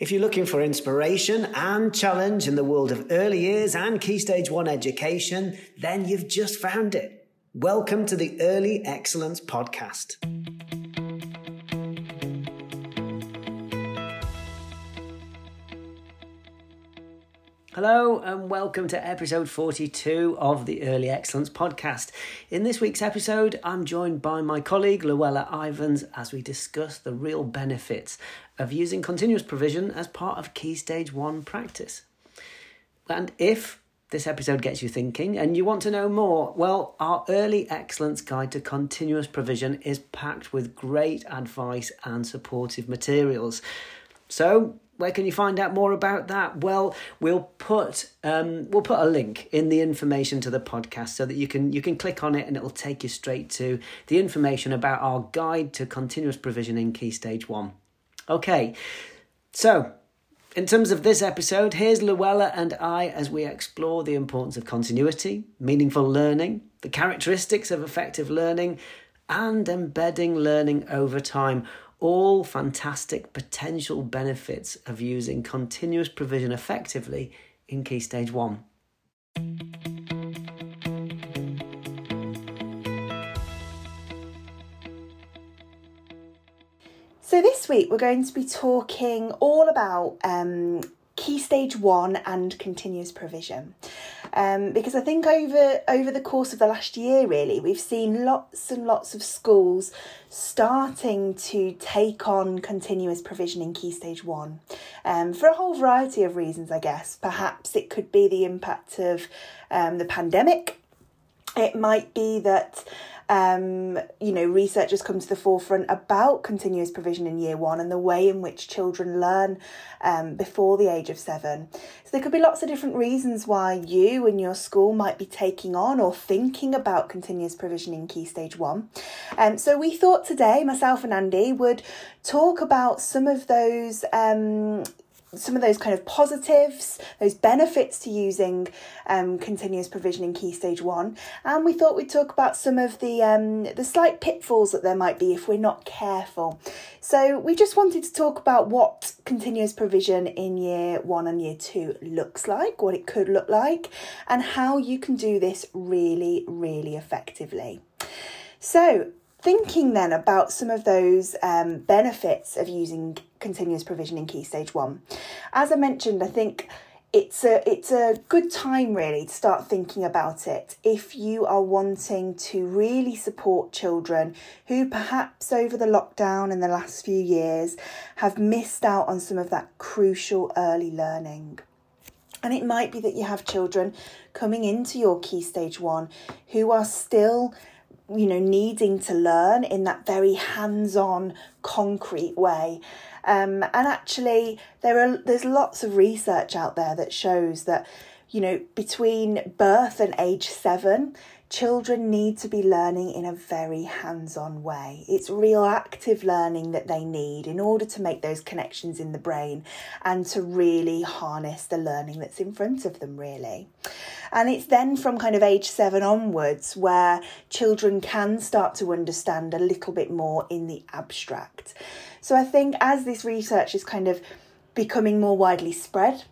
If you're looking for inspiration and challenge in the world of early years and Key Stage 1 education, then you've just found it. Welcome to the Early Excellence Podcast. Hello, and welcome to episode 42 of the Early Excellence Podcast. In this week's episode, I'm joined by my colleague Luella Ivans as we discuss the real benefits of using continuous provision as part of Key Stage 1 practice. And if this episode gets you thinking and you want to know more, well, our Early Excellence Guide to Continuous Provision is packed with great advice and supportive materials. So, where can you find out more about that? Well, we'll put um, we'll put a link in the information to the podcast so that you can you can click on it and it'll take you straight to the information about our guide to continuous provision in Key Stage One. Okay, so in terms of this episode, here's Luella and I as we explore the importance of continuity, meaningful learning, the characteristics of effective learning, and embedding learning over time all fantastic potential benefits of using continuous provision effectively in Key Stage 1. So, this week we're going to be talking all about um, Key Stage 1 and continuous provision um, because I think over over the course of the last year, really, we've seen lots and lots of schools starting to take on continuous provision in Key Stage One, um, for a whole variety of reasons. I guess perhaps it could be the impact of um, the pandemic. It might be that um, you know, research has come to the forefront about continuous provision in year one and the way in which children learn um, before the age of seven. So there could be lots of different reasons why you and your school might be taking on or thinking about continuous provision in Key Stage one. Um, so we thought today, myself and Andy would talk about some of those um, some of those kind of positives, those benefits to using um, continuous provision in Key Stage 1. And we thought we'd talk about some of the, um, the slight pitfalls that there might be if we're not careful. So we just wanted to talk about what continuous provision in Year 1 and Year 2 looks like, what it could look like, and how you can do this really, really effectively. So, thinking then about some of those um, benefits of using continuous provision in key stage one. As i mentioned i think it's a it's a good time really to start thinking about it. If you are wanting to really support children who perhaps over the lockdown in the last few years have missed out on some of that crucial early learning. And it might be that you have children coming into your key stage 1 who are still you know, needing to learn in that very hands on, concrete way. Um, and actually, there are there's lots of research out there that shows that, you know, between birth and age seven, children need to be learning in a very hands on way. It's real active learning that they need in order to make those connections in the brain and to really harness the learning that's in front of them, really. And it's then from kind of age seven onwards where children can start to understand a little bit more in the abstract. So I think as this research is kind of becoming more widely spread,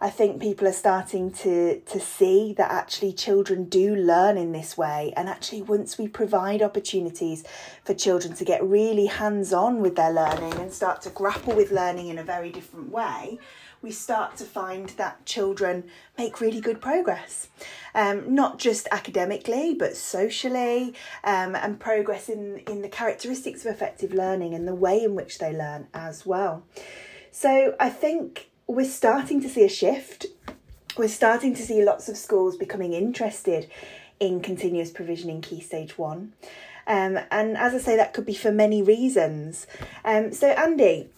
I think people are starting to to see that actually children do learn in this way and actually once we provide opportunities for children to get really hands-on with their learning and start to grapple with learning in a very different way we start to find that children make really good progress, um, not just academically, but socially, um, and progress in, in the characteristics of effective learning and the way in which they learn as well. So I think we're starting to see a shift. We're starting to see lots of schools becoming interested in continuous provision in Key Stage 1. Um, and as I say, that could be for many reasons. Um, so, Andy,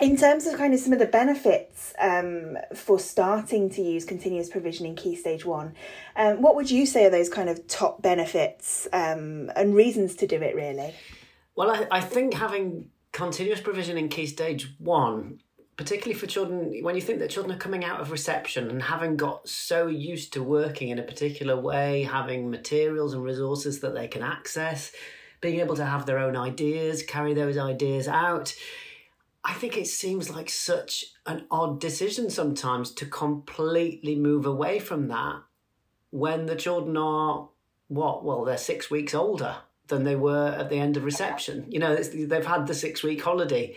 in terms of kind of some of the benefits um, for starting to use continuous provision in Key Stage 1, um, what would you say are those kind of top benefits um, and reasons to do it, really? Well, I, I think having continuous provision in Key Stage 1 particularly for children, when you think that children are coming out of reception and having got so used to working in a particular way, having materials and resources that they can access, being able to have their own ideas, carry those ideas out. I think it seems like such an odd decision sometimes to completely move away from that when the children are what? Well, they're six weeks older than they were at the end of reception. You know, they've had the six week holiday.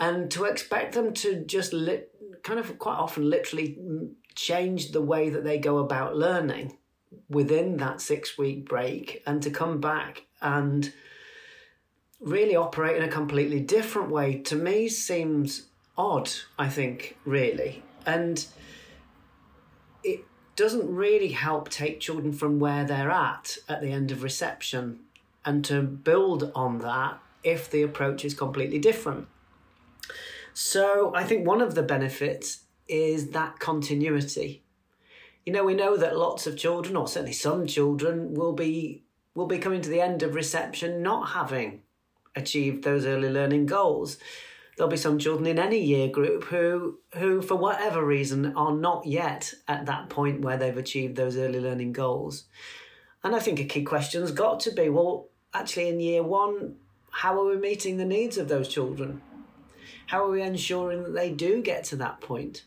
And to expect them to just li- kind of quite often literally change the way that they go about learning within that six week break and to come back and really operate in a completely different way to me seems odd, I think, really. And it doesn't really help take children from where they're at at the end of reception and to build on that if the approach is completely different. So I think one of the benefits is that continuity. You know, we know that lots of children, or certainly some children, will be will be coming to the end of reception not having achieved those early learning goals. There'll be some children in any year group who who for whatever reason are not yet at that point where they've achieved those early learning goals. And I think a key question's got to be, well, actually in year one, how are we meeting the needs of those children? How are we ensuring that they do get to that point?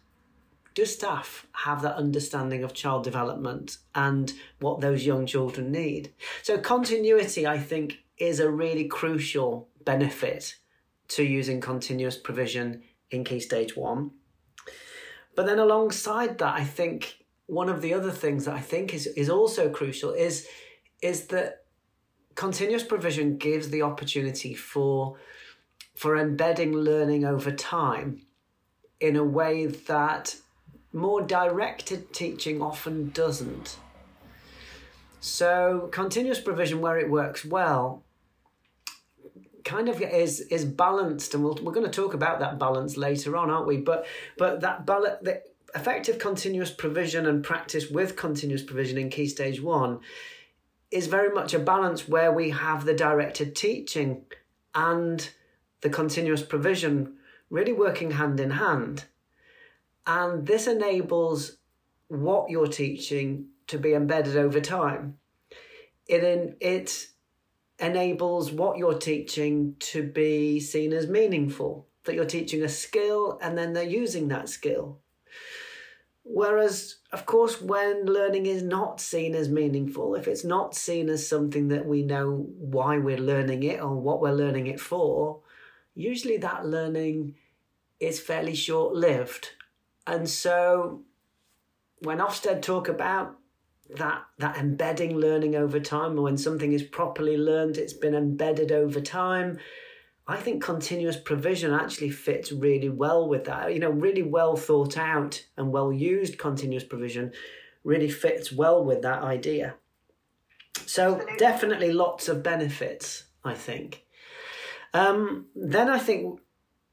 Do staff have that understanding of child development and what those young children need? So, continuity, I think, is a really crucial benefit to using continuous provision in Key Stage 1. But then, alongside that, I think one of the other things that I think is, is also crucial is, is that continuous provision gives the opportunity for, for embedding learning over time in a way that more directed teaching often doesn't. So, continuous provision, where it works well, kind of is is balanced, and we we are going to talk about that balance later on, aren't we? But but that balance, the effective continuous provision and practice with continuous provision in Key Stage One is very much a balance where we have the directed teaching and the continuous provision really working hand in hand. And this enables what you're teaching to be embedded over time. It, in, it enables what you're teaching to be seen as meaningful, that you're teaching a skill and then they're using that skill. Whereas, of course, when learning is not seen as meaningful, if it's not seen as something that we know why we're learning it or what we're learning it for, usually that learning is fairly short lived and so when Ofsted talk about that that embedding learning over time, or when something is properly learned, it's been embedded over time. I think continuous provision actually fits really well with that. You know, really well thought out and well used continuous provision really fits well with that idea. So Absolutely. definitely lots of benefits, I think. Um, then I think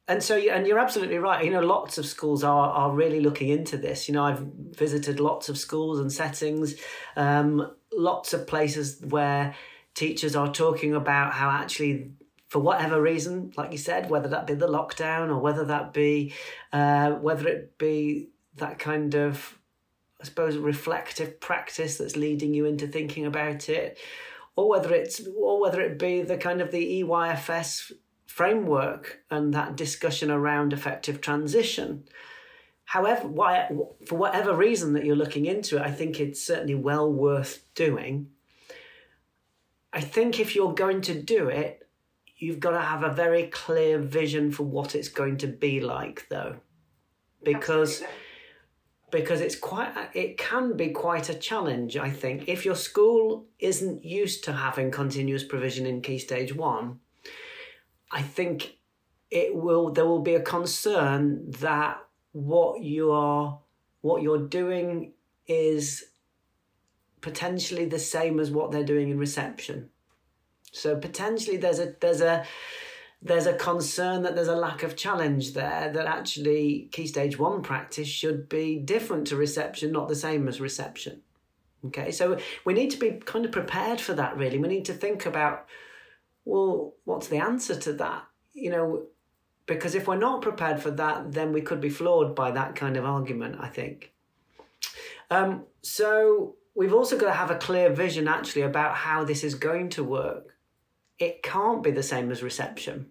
and so and you're absolutely right. You know lots of schools are are really looking into this. You know i've visited lots of schools and settings um, lots of places where teachers are talking about how actually for whatever reason like you said whether that be the lockdown or whether that be uh, whether it be that kind of i suppose reflective practice that's leading you into thinking about it or whether it's or whether it be the kind of the EYFS framework and that discussion around effective transition. However, why, for whatever reason that you're looking into it, I think it's certainly well worth doing. I think if you're going to do it, you've got to have a very clear vision for what it's going to be like, though, because. Absolutely because it's quite it can be quite a challenge i think if your school isn't used to having continuous provision in key stage 1 I think it will there will be a concern that what you are what you're doing is potentially the same as what they're doing in reception. So potentially there's a there's a there's a concern that there's a lack of challenge there that actually key stage one practice should be different to reception, not the same as reception. Okay, so we need to be kind of prepared for that really. We need to think about well, what's the answer to that? You know, because if we're not prepared for that, then we could be floored by that kind of argument, I think. Um, so we've also got to have a clear vision actually about how this is going to work. It can't be the same as reception.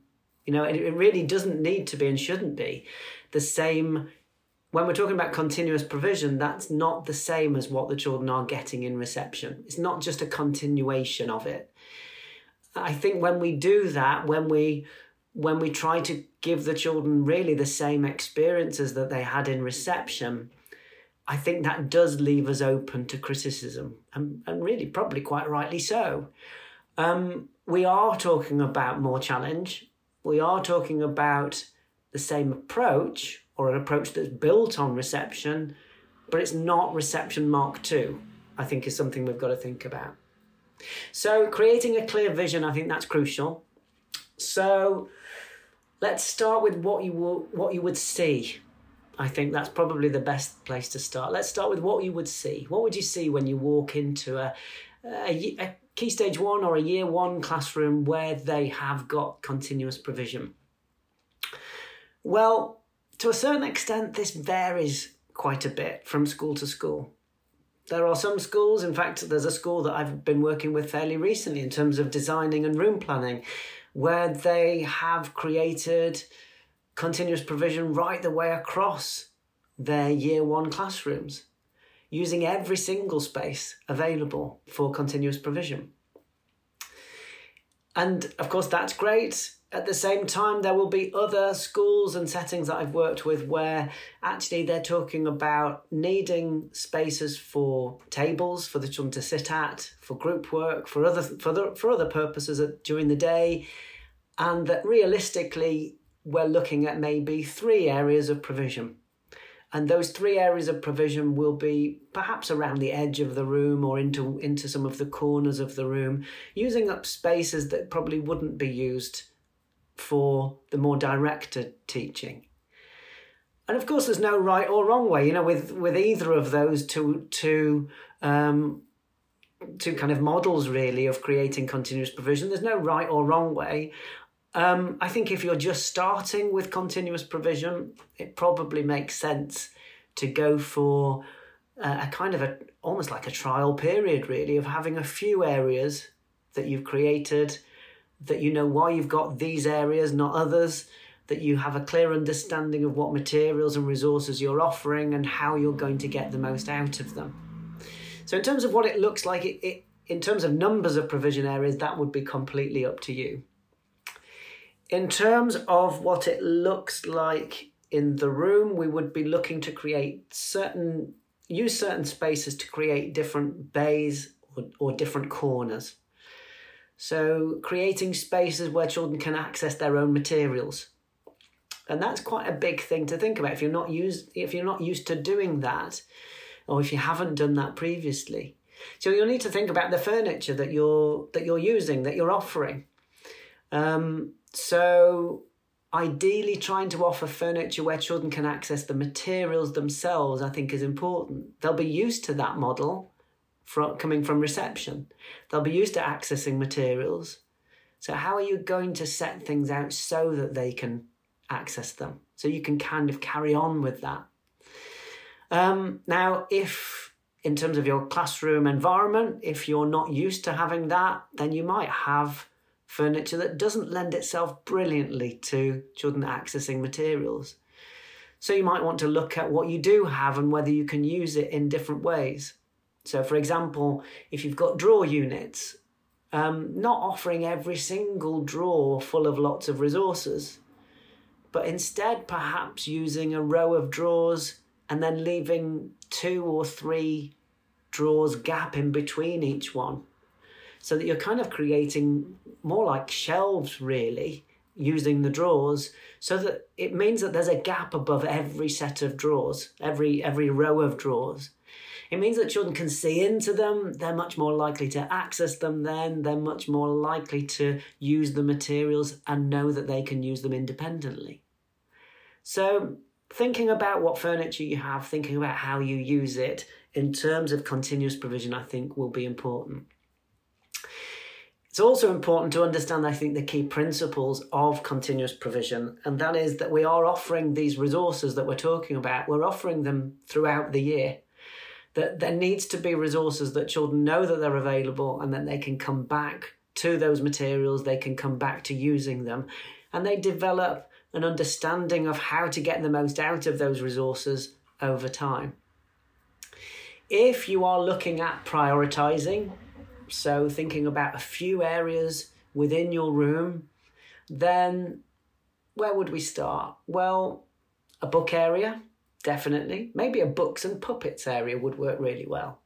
You know, it, really doesn't need to be and shouldn't be the same. When we're talking about continuous provision, that's not the same as what the children are getting in reception. It's not just a continuation of it. I think when we do that, when we when we try to give the children really the same experiences that they had in reception, I think that does leave us open to criticism, and, and really probably quite rightly so. Um, we are talking about more challenge. We are talking about the same approach or an approach that's built on reception, but it's not reception Mark two. I think is something we've got to think about. So creating a clear vision, I think that's crucial. So let's start with what you will, what you would see I think that's probably the best place to start. Let's start with what you would see. What would you see when you walk into a, a, a key stage one or a year one classroom where they have got continuous provision? Well, to a certain extent, this varies quite a bit from school to school. There are some schools, in fact, there's a school that I've been working with fairly recently in terms of designing and room planning, where they have created continuous provision right the way across their year one classrooms, using every single space available for continuous provision. And of course, that's great. At the same time, there will be other schools and settings that I've worked with where actually they're talking about needing spaces for tables for the children to sit at, for group work, for other for the, for other purposes during the day, and that realistically we're looking at maybe three areas of provision. And those three areas of provision will be perhaps around the edge of the room or into, into some of the corners of the room, using up spaces that probably wouldn't be used for the more directed teaching. And of course, there's no right or wrong way, you know, with, with either of those two, two, um, two kind of models really of creating continuous provision. There's no right or wrong way. Um, I think if you're just starting with continuous provision, it probably makes sense to go for a, a kind of a almost like a trial period, really, of having a few areas that you've created, that you know why you've got these areas, not others, that you have a clear understanding of what materials and resources you're offering and how you're going to get the most out of them. So, in terms of what it looks like, it, it in terms of numbers of provision areas, that would be completely up to you in terms of what it looks like in the room, we would be looking to create certain, use certain spaces to create different bays or, or different corners. So, creating spaces where children can access their own materials. And that's quite a big thing to think about if you're not used if you're not used to doing that or if you haven't done that previously. So you'll need to think about the furniture that you're that you're using, that you're offering. Um, so, ideally, trying to offer furniture where children can access the materials themselves, I think, is important. They'll be used to that model from, coming from reception, they'll be used to accessing materials. So, how are you going to set things out so that they can access them? So, you can kind of carry on with that. Um, now, if in terms of your classroom environment, if you're not used to having that, then you might have furniture that doesn't lend itself brilliantly to children accessing materials. So you might want to look at what you do have and whether you can use it in different ways. So, for example, if you've got drawer units, um, not offering every single drawer full of lots of resources, but instead perhaps using a row of drawers and then leaving two or three drawers gap in between each one so that you're kind of creating more like shelves really using the drawers so that it means that there's a gap above every set of drawers every every row of drawers. It means that children can see into them they're much more likely to access them then they're much more likely to use the materials and know that they can use them independently. So thinking about what furniture you have thinking about how you use it in terms of continuous provision i think will be important it's also important to understand, I think, the key principles of continuous provision, and that is that we are offering these resources that we're talking about, we're offering them throughout the year. That there needs to be resources that children know that they're available and that they can come back to those materials, they can come back to using them and they develop an understanding of how to get the most out of those resources over time. If you are looking at prioritizing, so thinking about a few areas within your room, then where would we start? Well, a book area, definitely. Maybe a books and puppets area would work really well.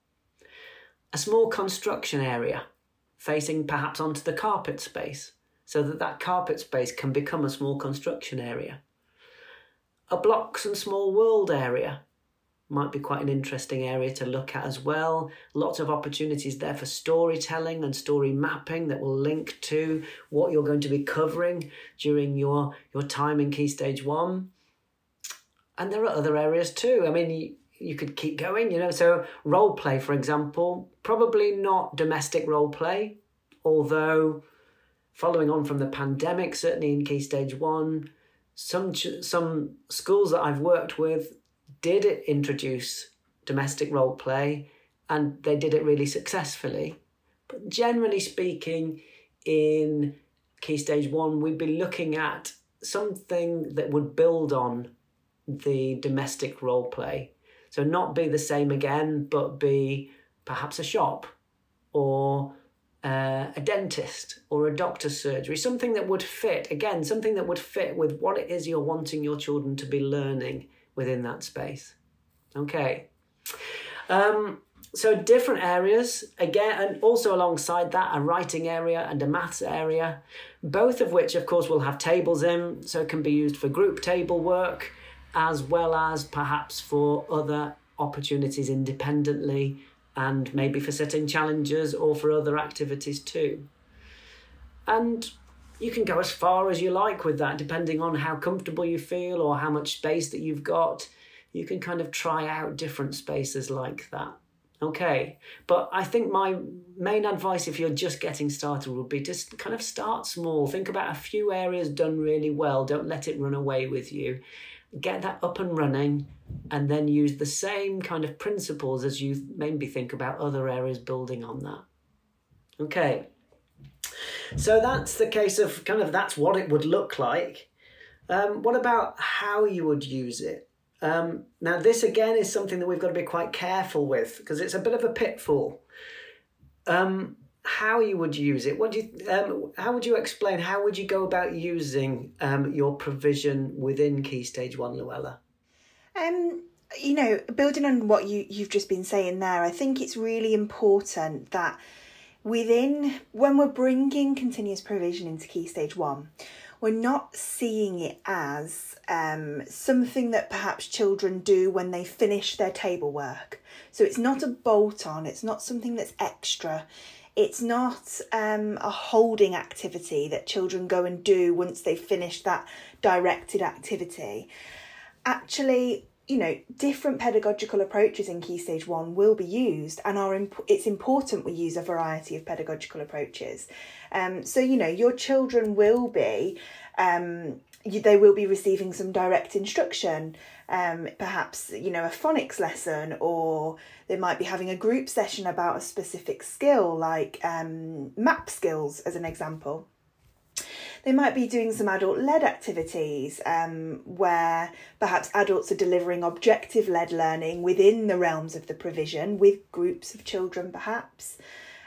A small construction area facing perhaps onto the carpet space so that that carpet space can become a small construction area. A blocks and small world area might be quite an interesting area to look at as well. Lots of opportunities there for storytelling and story mapping that will link to what you're going to be covering during your, your time in Key Stage 1. And there are other areas too. I mean, you, you could keep going, you know. So, role play, for example, probably not domestic role play, although following on from the pandemic, certainly in Key Stage 1, some, some schools that I've worked with did introduce domestic role play and they did it really successfully. But generally speaking, in Key Stage 1, we'd be looking at something that would build on the domestic role play. So, not be the same again, but be perhaps a shop or uh, a dentist or a doctor's surgery, something that would fit, again, something that would fit with what it is you're wanting your children to be learning within that space. Okay. Um, so different areas again, and also alongside that, a writing area and a maths area, both of which, of course, will have tables in, so it can be used for group table work as well as perhaps for other opportunities independently and maybe for setting challenges or for other activities too. And you can go as far as you like with that, depending on how comfortable you feel or how much space that you've got. You can kind of try out different spaces like that. Okay, but I think my main advice if you're just getting started would be just kind of start small. Think about a few areas done really well. Don't let it run away with you. Get that up and running, and then use the same kind of principles as you maybe think about other areas building on that. Okay, so that's the case of kind of that's what it would look like. Um, what about how you would use it? Um, now, this again is something that we've got to be quite careful with because it's a bit of a pitfall. Um, how you would use it? What do you? Um, how would you explain? How would you go about using um, your provision within Key Stage One, Luella? Um, you know, building on what you you've just been saying there, I think it's really important that within when we're bringing continuous provision into key stage one we're not seeing it as um, something that perhaps children do when they finish their table work. So it's not a bolt on it's not something that's extra. It's not um, a holding activity that children go and do once they've finished that directed activity. Actually you know different pedagogical approaches in key stage 1 will be used and are imp- it's important we use a variety of pedagogical approaches. Um, so you know your children will be um, you, they will be receiving some direct instruction um, perhaps you know a phonics lesson or they might be having a group session about a specific skill like um, map skills as an example they might be doing some adult led activities um, where perhaps adults are delivering objective led learning within the realms of the provision with groups of children, perhaps.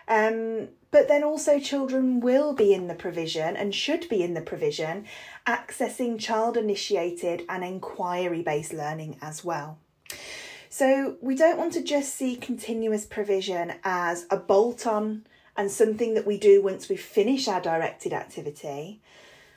Um, but then also, children will be in the provision and should be in the provision accessing child initiated and inquiry based learning as well. So, we don't want to just see continuous provision as a bolt on and something that we do once we finish our directed activity.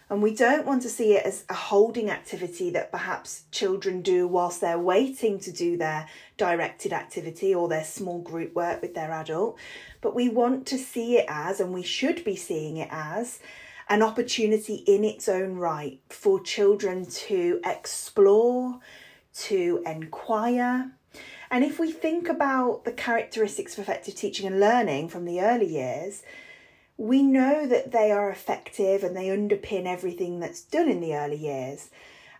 And we don't want to see it as a holding activity that perhaps children do whilst they're waiting to do their directed activity or their small group work with their adult. But we want to see it as, and we should be seeing it as, an opportunity in its own right for children to explore, to inquire, and if we think about the characteristics of effective teaching and learning from the early years, we know that they are effective and they underpin everything that's done in the early years.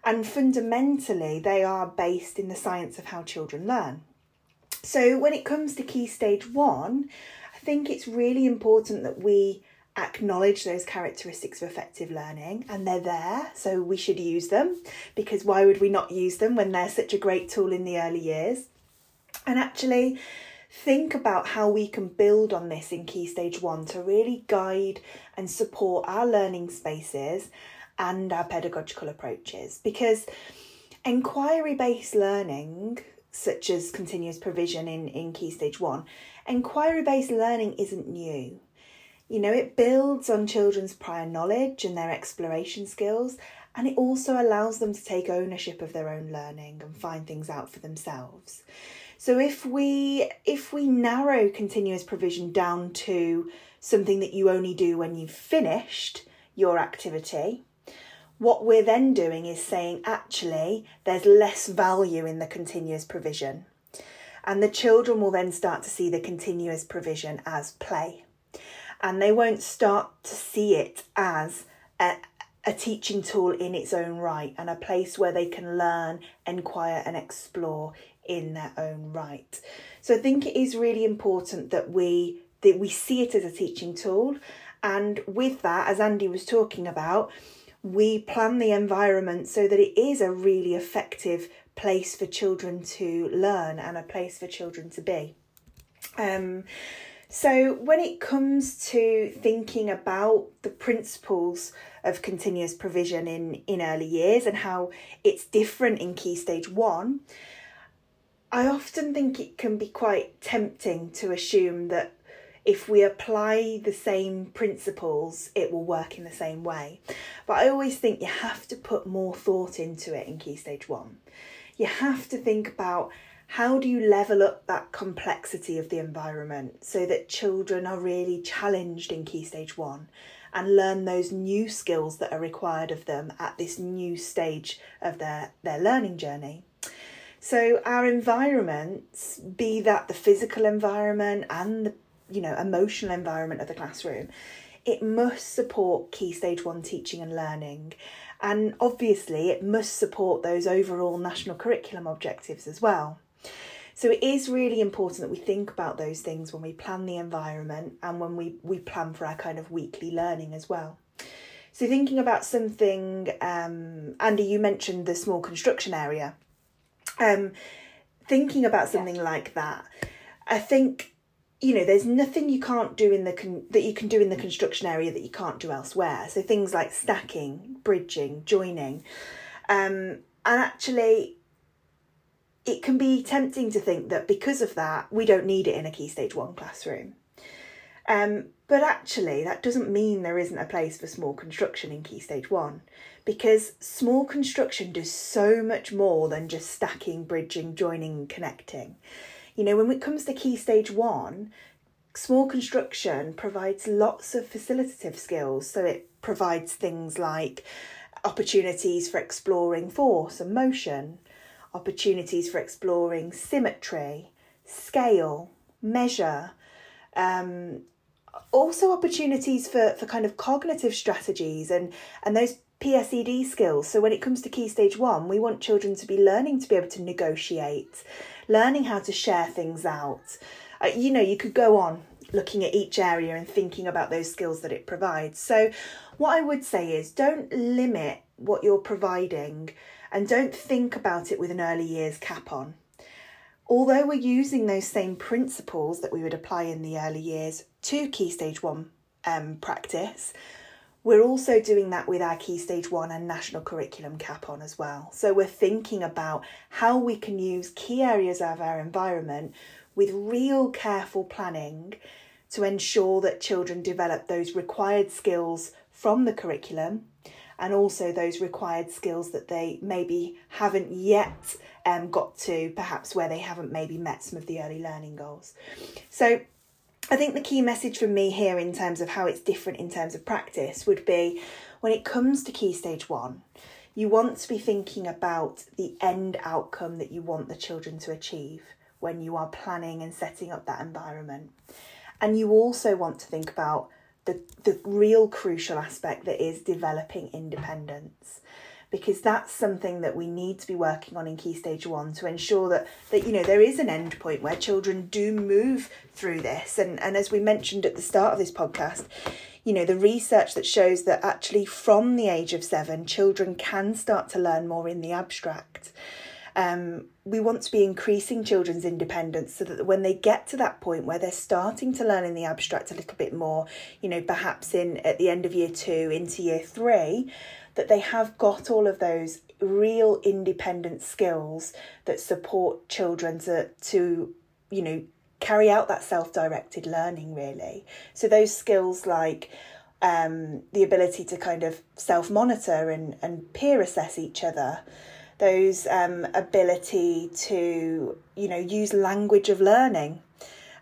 And fundamentally, they are based in the science of how children learn. So, when it comes to key stage one, I think it's really important that we acknowledge those characteristics of effective learning and they're there, so we should use them because why would we not use them when they're such a great tool in the early years? And actually, think about how we can build on this in Key Stage 1 to really guide and support our learning spaces and our pedagogical approaches because inquiry based learning such as continuous provision in, in Key Stage 1 inquiry based learning isn't new you know, it builds on children's prior knowledge and their exploration skills, and it also allows them to take ownership of their own learning and find things out for themselves. So if we if we narrow continuous provision down to something that you only do when you've finished your activity, what we're then doing is saying actually there's less value in the continuous provision. And the children will then start to see the continuous provision as play and they won't start to see it as a, a teaching tool in its own right and a place where they can learn, inquire, and explore in their own right. So I think it is really important that we that we see it as a teaching tool, and with that, as Andy was talking about, we plan the environment so that it is a really effective place for children to learn and a place for children to be. Um, so, when it comes to thinking about the principles of continuous provision in, in early years and how it's different in key stage one, I often think it can be quite tempting to assume that if we apply the same principles, it will work in the same way. But I always think you have to put more thought into it in key stage one. You have to think about how do you level up that complexity of the environment so that children are really challenged in key stage one and learn those new skills that are required of them at this new stage of their, their learning journey? So our environments, be that the physical environment and the you know emotional environment of the classroom, it must support key stage one teaching and learning. And obviously, it must support those overall national curriculum objectives as well. So it is really important that we think about those things when we plan the environment and when we, we plan for our kind of weekly learning as well. So thinking about something, um, Andy, you mentioned the small construction area. Um, thinking about something yeah. like that, I think you know there's nothing you can't do in the con- that you can do in the construction area that you can't do elsewhere. So things like stacking, bridging, joining, um, and actually it can be tempting to think that because of that, we don't need it in a Key Stage 1 classroom. Um, but actually, that doesn't mean there isn't a place for small construction in Key Stage 1 because small construction does so much more than just stacking, bridging, joining, connecting. You know, when it comes to Key Stage 1, small construction provides lots of facilitative skills. So it provides things like opportunities for exploring force and motion, opportunities for exploring symmetry, scale, measure, um, also opportunities for, for kind of cognitive strategies and, and those PSED skills. So when it comes to key stage one, we want children to be learning to be able to negotiate, learning how to share things out. Uh, you know, you could go on looking at each area and thinking about those skills that it provides. So what I would say is don't limit what you're providing and don't think about it with an early years cap on. Although we're using those same principles that we would apply in the early years to Key Stage 1 um, practice, we're also doing that with our Key Stage 1 and National Curriculum cap on as well. So we're thinking about how we can use key areas of our environment with real careful planning to ensure that children develop those required skills from the curriculum and also those required skills that they maybe haven't yet um, got to, perhaps where they haven't maybe met some of the early learning goals. So I think the key message from me here in terms of how it's different in terms of practice would be when it comes to key stage one, you want to be thinking about the end outcome that you want the children to achieve when you are planning and setting up that environment. And you also want to think about the, the real crucial aspect that is developing independence. Because that's something that we need to be working on in key stage one to ensure that that you know there is an end point where children do move through this. And and as we mentioned at the start of this podcast you know the research that shows that actually from the age of 7 children can start to learn more in the abstract um, we want to be increasing children's independence so that when they get to that point where they're starting to learn in the abstract a little bit more, you know, perhaps in at the end of year two into year three, that they have got all of those real independent skills that support children to, to you know, carry out that self directed learning, really. So, those skills like um, the ability to kind of self monitor and, and peer assess each other those um, ability to you know use language of learning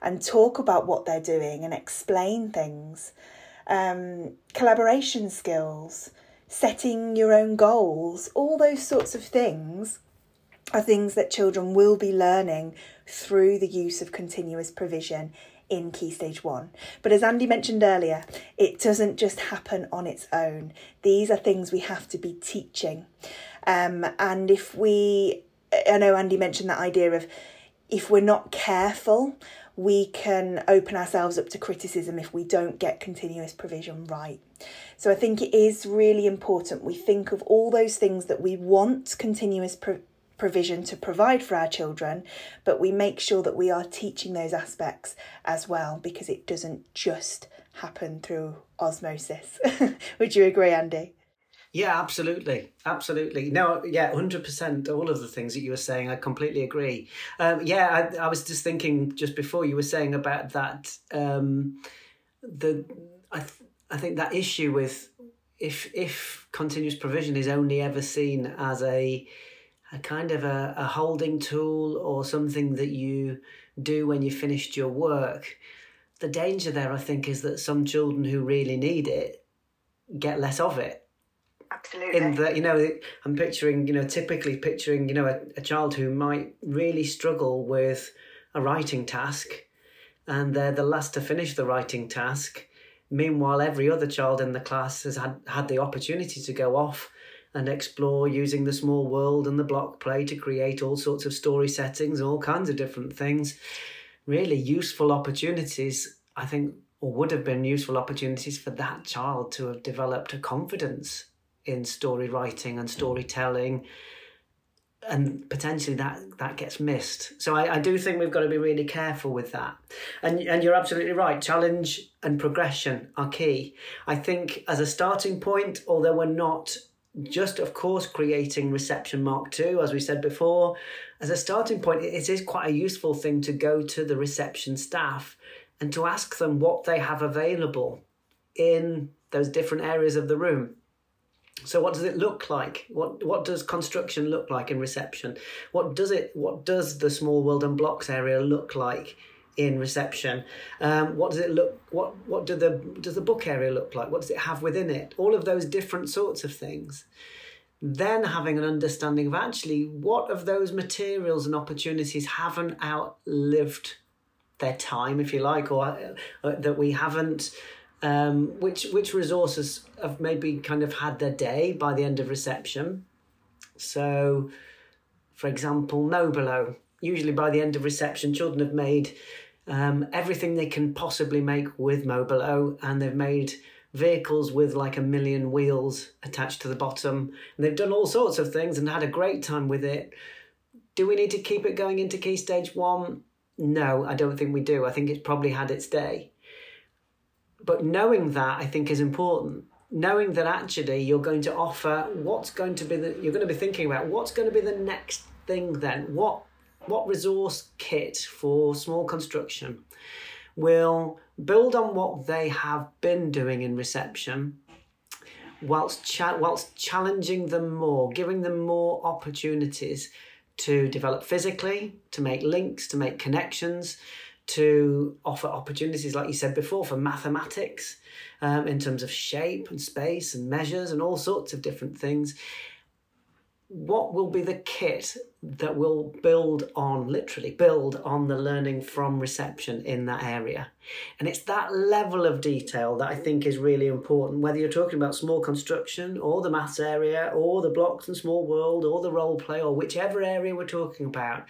and talk about what they're doing and explain things um, collaboration skills setting your own goals all those sorts of things are things that children will be learning through the use of continuous provision in Key Stage 1. But as Andy mentioned earlier, it doesn't just happen on its own. These are things we have to be teaching. Um, and if we, I know Andy mentioned that idea of if we're not careful, we can open ourselves up to criticism if we don't get continuous provision right. So I think it is really important we think of all those things that we want continuous pro- provision to provide for our children, but we make sure that we are teaching those aspects as well because it doesn't just happen through osmosis. Would you agree, Andy? Yeah, absolutely, absolutely. No, yeah, hundred percent. All of the things that you were saying, I completely agree. Um, yeah, I, I, was just thinking just before you were saying about that. Um, the I th- I think that issue with if if continuous provision is only ever seen as a a kind of a, a holding tool or something that you do when you finished your work. The danger there, I think, is that some children who really need it get less of it Absolutely. In that, you know, I'm picturing, you know, typically picturing, you know, a, a child who might really struggle with a writing task and they're the last to finish the writing task. Meanwhile, every other child in the class has had, had the opportunity to go off and explore using the small world and the block play to create all sorts of story settings, all kinds of different things. Really useful opportunities, I think, or would have been useful opportunities for that child to have developed a confidence in story writing and mm. storytelling and potentially that that gets missed. So I, I do think we've got to be really careful with that. And and you're absolutely right. Challenge and progression are key. I think as a starting point, although we're not just of course creating reception mark 2 as we said before as a starting point it is quite a useful thing to go to the reception staff and to ask them what they have available in those different areas of the room so what does it look like? What what does construction look like in reception? What does it what does the small world and blocks area look like in reception? Um, what does it look what what do the does the book area look like? What does it have within it? All of those different sorts of things. Then having an understanding of actually what of those materials and opportunities haven't outlived their time, if you like, or uh, that we haven't um, which which resources have maybe kind of had their day by the end of reception. So, for example, Mobilo. Usually by the end of reception, children have made um, everything they can possibly make with Mobilo, and they've made vehicles with like a million wheels attached to the bottom. And they've done all sorts of things and had a great time with it. Do we need to keep it going into key stage one? No, I don't think we do. I think it's probably had its day. But knowing that, I think, is important. Knowing that actually you're going to offer what's going to be the, you're going to be thinking about what's going to be the next thing then. What, what resource kit for small construction will build on what they have been doing in reception whilst cha- whilst challenging them more, giving them more opportunities to develop physically, to make links, to make connections, to offer opportunities, like you said before, for mathematics um, in terms of shape and space and measures and all sorts of different things. what will be the kit that will build on, literally build on the learning from reception in that area. And it's that level of detail that I think is really important, whether you're talking about small construction or the maths area or the blocks and small world or the role play or whichever area we're talking about.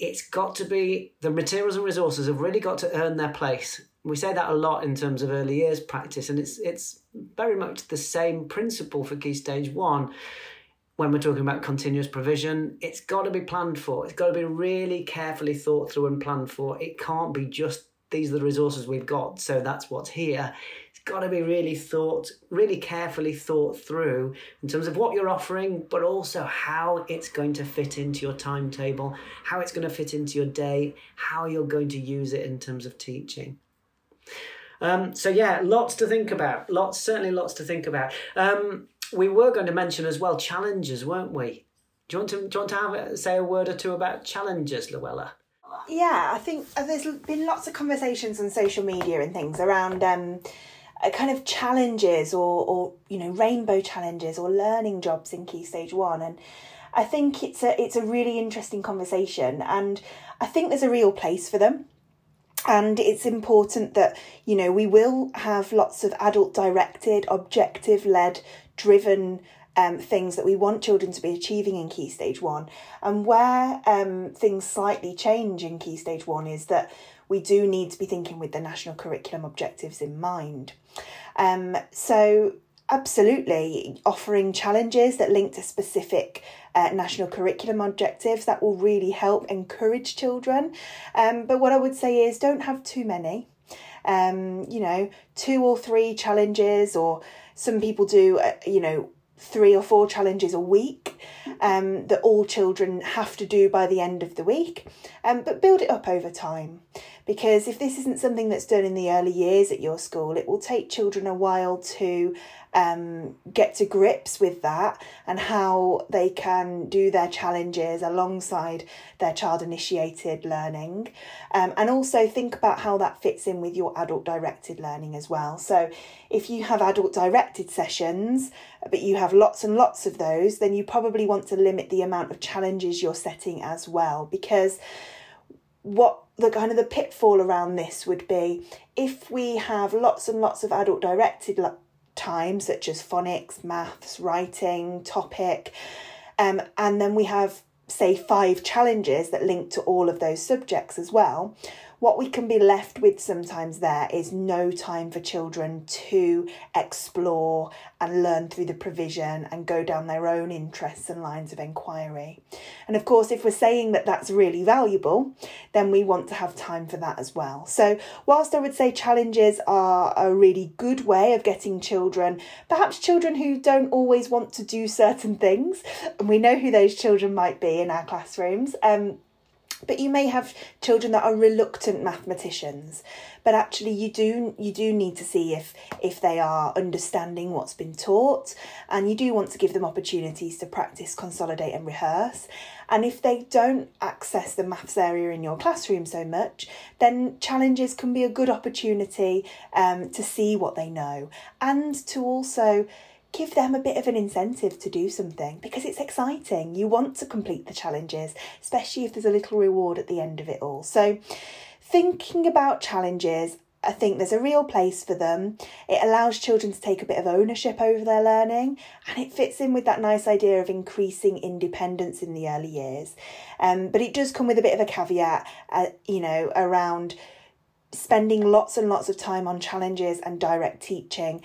It's got to be the materials and resources have really got to earn their place. We say that a lot in terms of early years practice, and it's it's very much the same principle for Key Stage One when we're talking about continuous provision, it's got to be planned for. It's got to be really carefully thought through and planned for. It can't be just these are the resources we've got, so that's what's here. Got to be really thought, really carefully thought through in terms of what you're offering, but also how it's going to fit into your timetable, how it's going to fit into your day, how you're going to use it in terms of teaching. Um, so yeah, lots to think about. Lots, certainly, lots to think about. Um, we were going to mention as well challenges, weren't we? Do you want to, do you want to have, say a word or two about challenges, Luella? Yeah, I think uh, there's been lots of conversations on social media and things around um, kind of challenges or, or you know rainbow challenges or learning jobs in Key Stage One, and I think it's a it's a really interesting conversation, and I think there's a real place for them. And it's important that you know we will have lots of adult directed objective led driven um, things that we want children to be achieving in key stage one. And where um, things slightly change in key stage one is that we do need to be thinking with the national curriculum objectives in mind um, so absolutely offering challenges that link to specific uh, national curriculum objectives that will really help encourage children. Um, but what i would say is don't have too many. Um, you know two or three challenges or some people do uh, you know three or four challenges a week um, that all children have to do by the end of the week. Um, but build it up over time because if this isn't something that's done in the early years at your school it will take children a while to um, get to grips with that and how they can do their challenges alongside their child initiated learning. Um, and also think about how that fits in with your adult directed learning as well. So, if you have adult directed sessions, but you have lots and lots of those, then you probably want to limit the amount of challenges you're setting as well because what the kind of the pitfall around this would be if we have lots and lots of adult directed time, such as phonics, maths, writing, topic. Um, and then we have, say, five challenges that link to all of those subjects as well what we can be left with sometimes there is no time for children to explore and learn through the provision and go down their own interests and lines of inquiry. And of course, if we're saying that that's really valuable, then we want to have time for that as well. So, whilst I would say challenges are a really good way of getting children, perhaps children who don't always want to do certain things, and we know who those children might be in our classrooms. Um, but you may have children that are reluctant mathematicians. But actually you do you do need to see if if they are understanding what's been taught. And you do want to give them opportunities to practice consolidate and rehearse. And if they don't access the maths area in your classroom so much then challenges can be a good opportunity um, to see what they know. And to also give them a bit of an incentive to do something because it's exciting. You want to complete the challenges, especially if there's a little reward at the end of it all. So, thinking about challenges, I think there's a real place for them. It allows children to take a bit of ownership over their learning and it fits in with that nice idea of increasing independence in the early years. Um, but it does come with a bit of a caveat, uh, you know, around spending lots and lots of time on challenges and direct teaching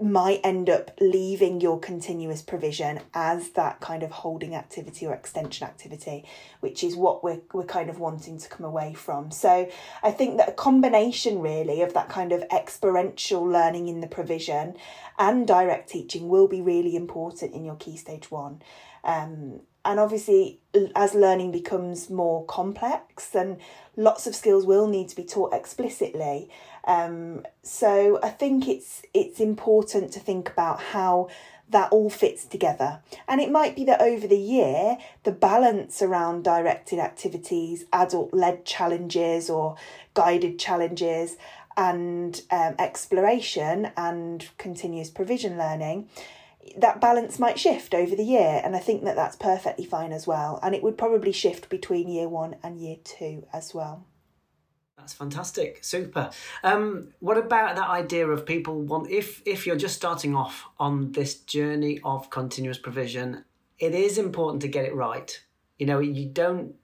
might end up leaving your continuous provision as that kind of holding activity or extension activity, which is what we're, we're kind of wanting to come away from. So I think that a combination really of that kind of experiential learning in the provision and direct teaching will be really important in your key stage one. Um, and obviously, as learning becomes more complex, and lots of skills will need to be taught explicitly. Um, so I think it's it's important to think about how that all fits together. And it might be that over the year, the balance around directed activities, adult led challenges or guided challenges, and um, exploration and continuous provision learning that balance might shift over the year, and I think that that's perfectly fine as well. And it would probably shift between year one and year two as well. That's fantastic, super. Um, what about that idea of people want if if you're just starting off on this journey of continuous provision, it is important to get it right. You know, you don't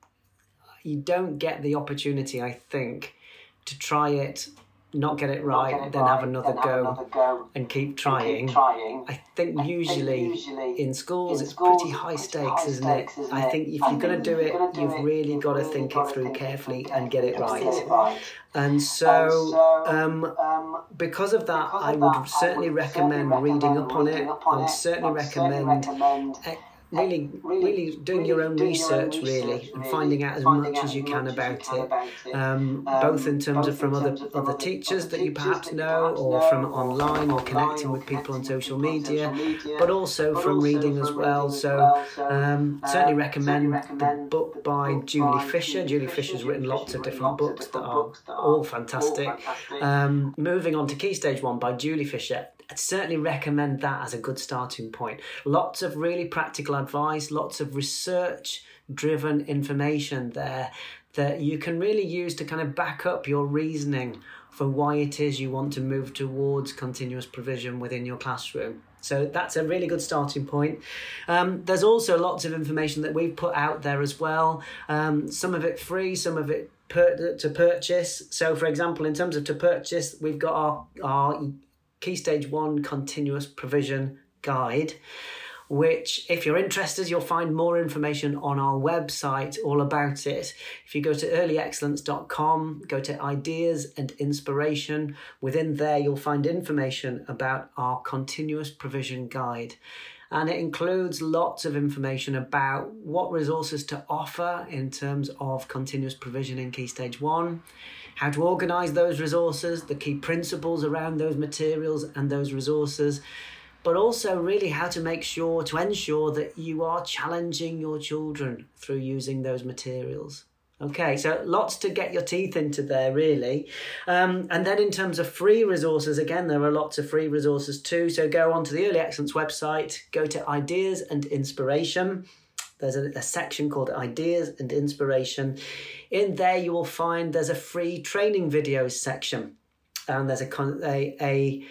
you don't get the opportunity, I think, to try it not get it right, get it then, right have, another then go, have another go and keep trying. And keep trying. I think usually, usually in schools in it's schools, pretty high stakes, pretty isn't, stakes it? isn't, it? I think if you're going to do it, you've really got to think it through carefully and get it right. And so, um, um, because of that, I would certainly recommend reading up on it. I would certainly recommend really, really doing your own research, really, and finding out as much as you can about it, um, both in terms of from other other teachers that you perhaps know, or from online, or connecting with people on social media, but also from reading as well. So, um, certainly recommend the book by Julie Fisher. Julie Fisher's written lots of different books that are all fantastic. Um, moving on to Key Stage One by Julie Fisher. I'd certainly recommend that as a good starting point. Lots of really practical advice, lots of research driven information there that you can really use to kind of back up your reasoning for why it is you want to move towards continuous provision within your classroom. So that's a really good starting point. Um, there's also lots of information that we've put out there as well. Um, some of it free, some of it to purchase. So, for example, in terms of to purchase, we've got our, our Key Stage 1 Continuous Provision Guide, which, if you're interested, you'll find more information on our website all about it. If you go to earlyexcellence.com, go to Ideas and Inspiration, within there you'll find information about our Continuous Provision Guide and it includes lots of information about what resources to offer in terms of continuous provision in Key Stage 1 how to organize those resources, the key principles around those materials and those resources, but also really how to make sure to ensure that you are challenging your children through using those materials. Okay, so lots to get your teeth into there, really. Um, and then in terms of free resources, again, there are lots of free resources too. So go onto the Early Excellence website, go to Ideas and Inspiration. There's a, a section called Ideas and Inspiration. In there, you will find there's a free training videos section, and there's a a, a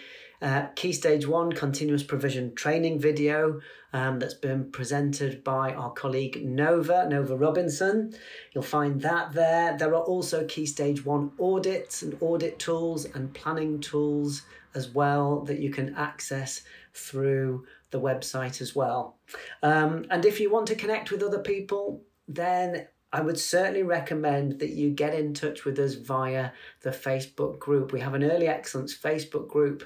uh, Key Stage 1 continuous provision training video um, that's been presented by our colleague Nova, Nova Robinson. You'll find that there. There are also Key Stage 1 audits and audit tools and planning tools as well that you can access through the website as well. Um, and if you want to connect with other people, then I would certainly recommend that you get in touch with us via the Facebook group. We have an Early Excellence Facebook group,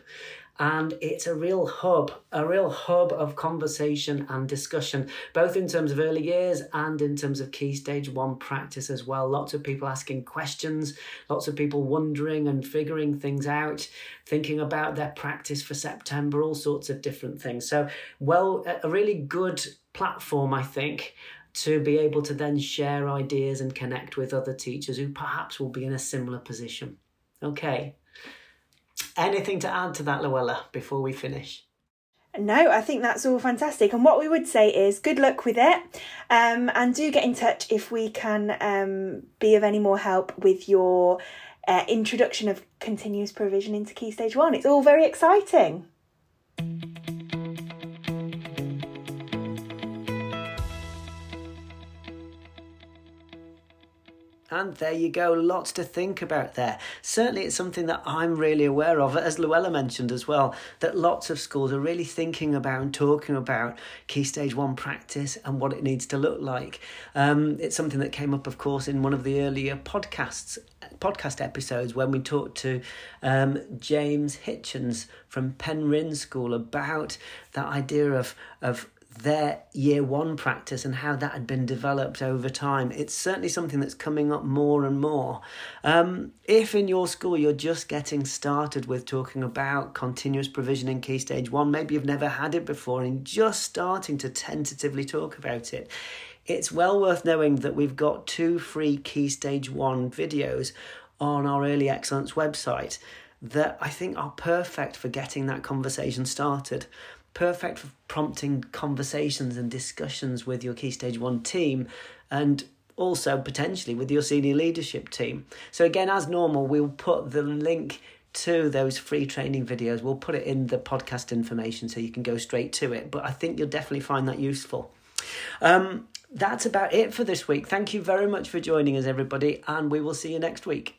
and it's a real hub, a real hub of conversation and discussion, both in terms of early years and in terms of key stage one practice as well. Lots of people asking questions, lots of people wondering and figuring things out, thinking about their practice for September, all sorts of different things. So, well, a really good platform, I think, to be able to then share ideas and connect with other teachers who perhaps will be in a similar position. Okay. Anything to add to that, Luella, before we finish? No, I think that's all fantastic. And what we would say is good luck with it. Um, and do get in touch if we can um, be of any more help with your uh, introduction of continuous provision into Key Stage 1. It's all very exciting. And there you go, lots to think about there. Certainly, it's something that I'm really aware of, as Luella mentioned as well, that lots of schools are really thinking about and talking about Key Stage 1 practice and what it needs to look like. Um, it's something that came up, of course, in one of the earlier podcasts podcast episodes when we talked to um, James Hitchens from Penryn School about that idea of of their year one practice and how that had been developed over time. It's certainly something that's coming up more and more. Um, if in your school you're just getting started with talking about continuous provision in Key Stage 1, maybe you've never had it before and just starting to tentatively talk about it, it's well worth knowing that we've got two free Key Stage 1 videos on our Early Excellence website that I think are perfect for getting that conversation started. Perfect for prompting conversations and discussions with your Key Stage 1 team and also potentially with your senior leadership team. So, again, as normal, we'll put the link to those free training videos. We'll put it in the podcast information so you can go straight to it. But I think you'll definitely find that useful. Um, that's about it for this week. Thank you very much for joining us, everybody, and we will see you next week.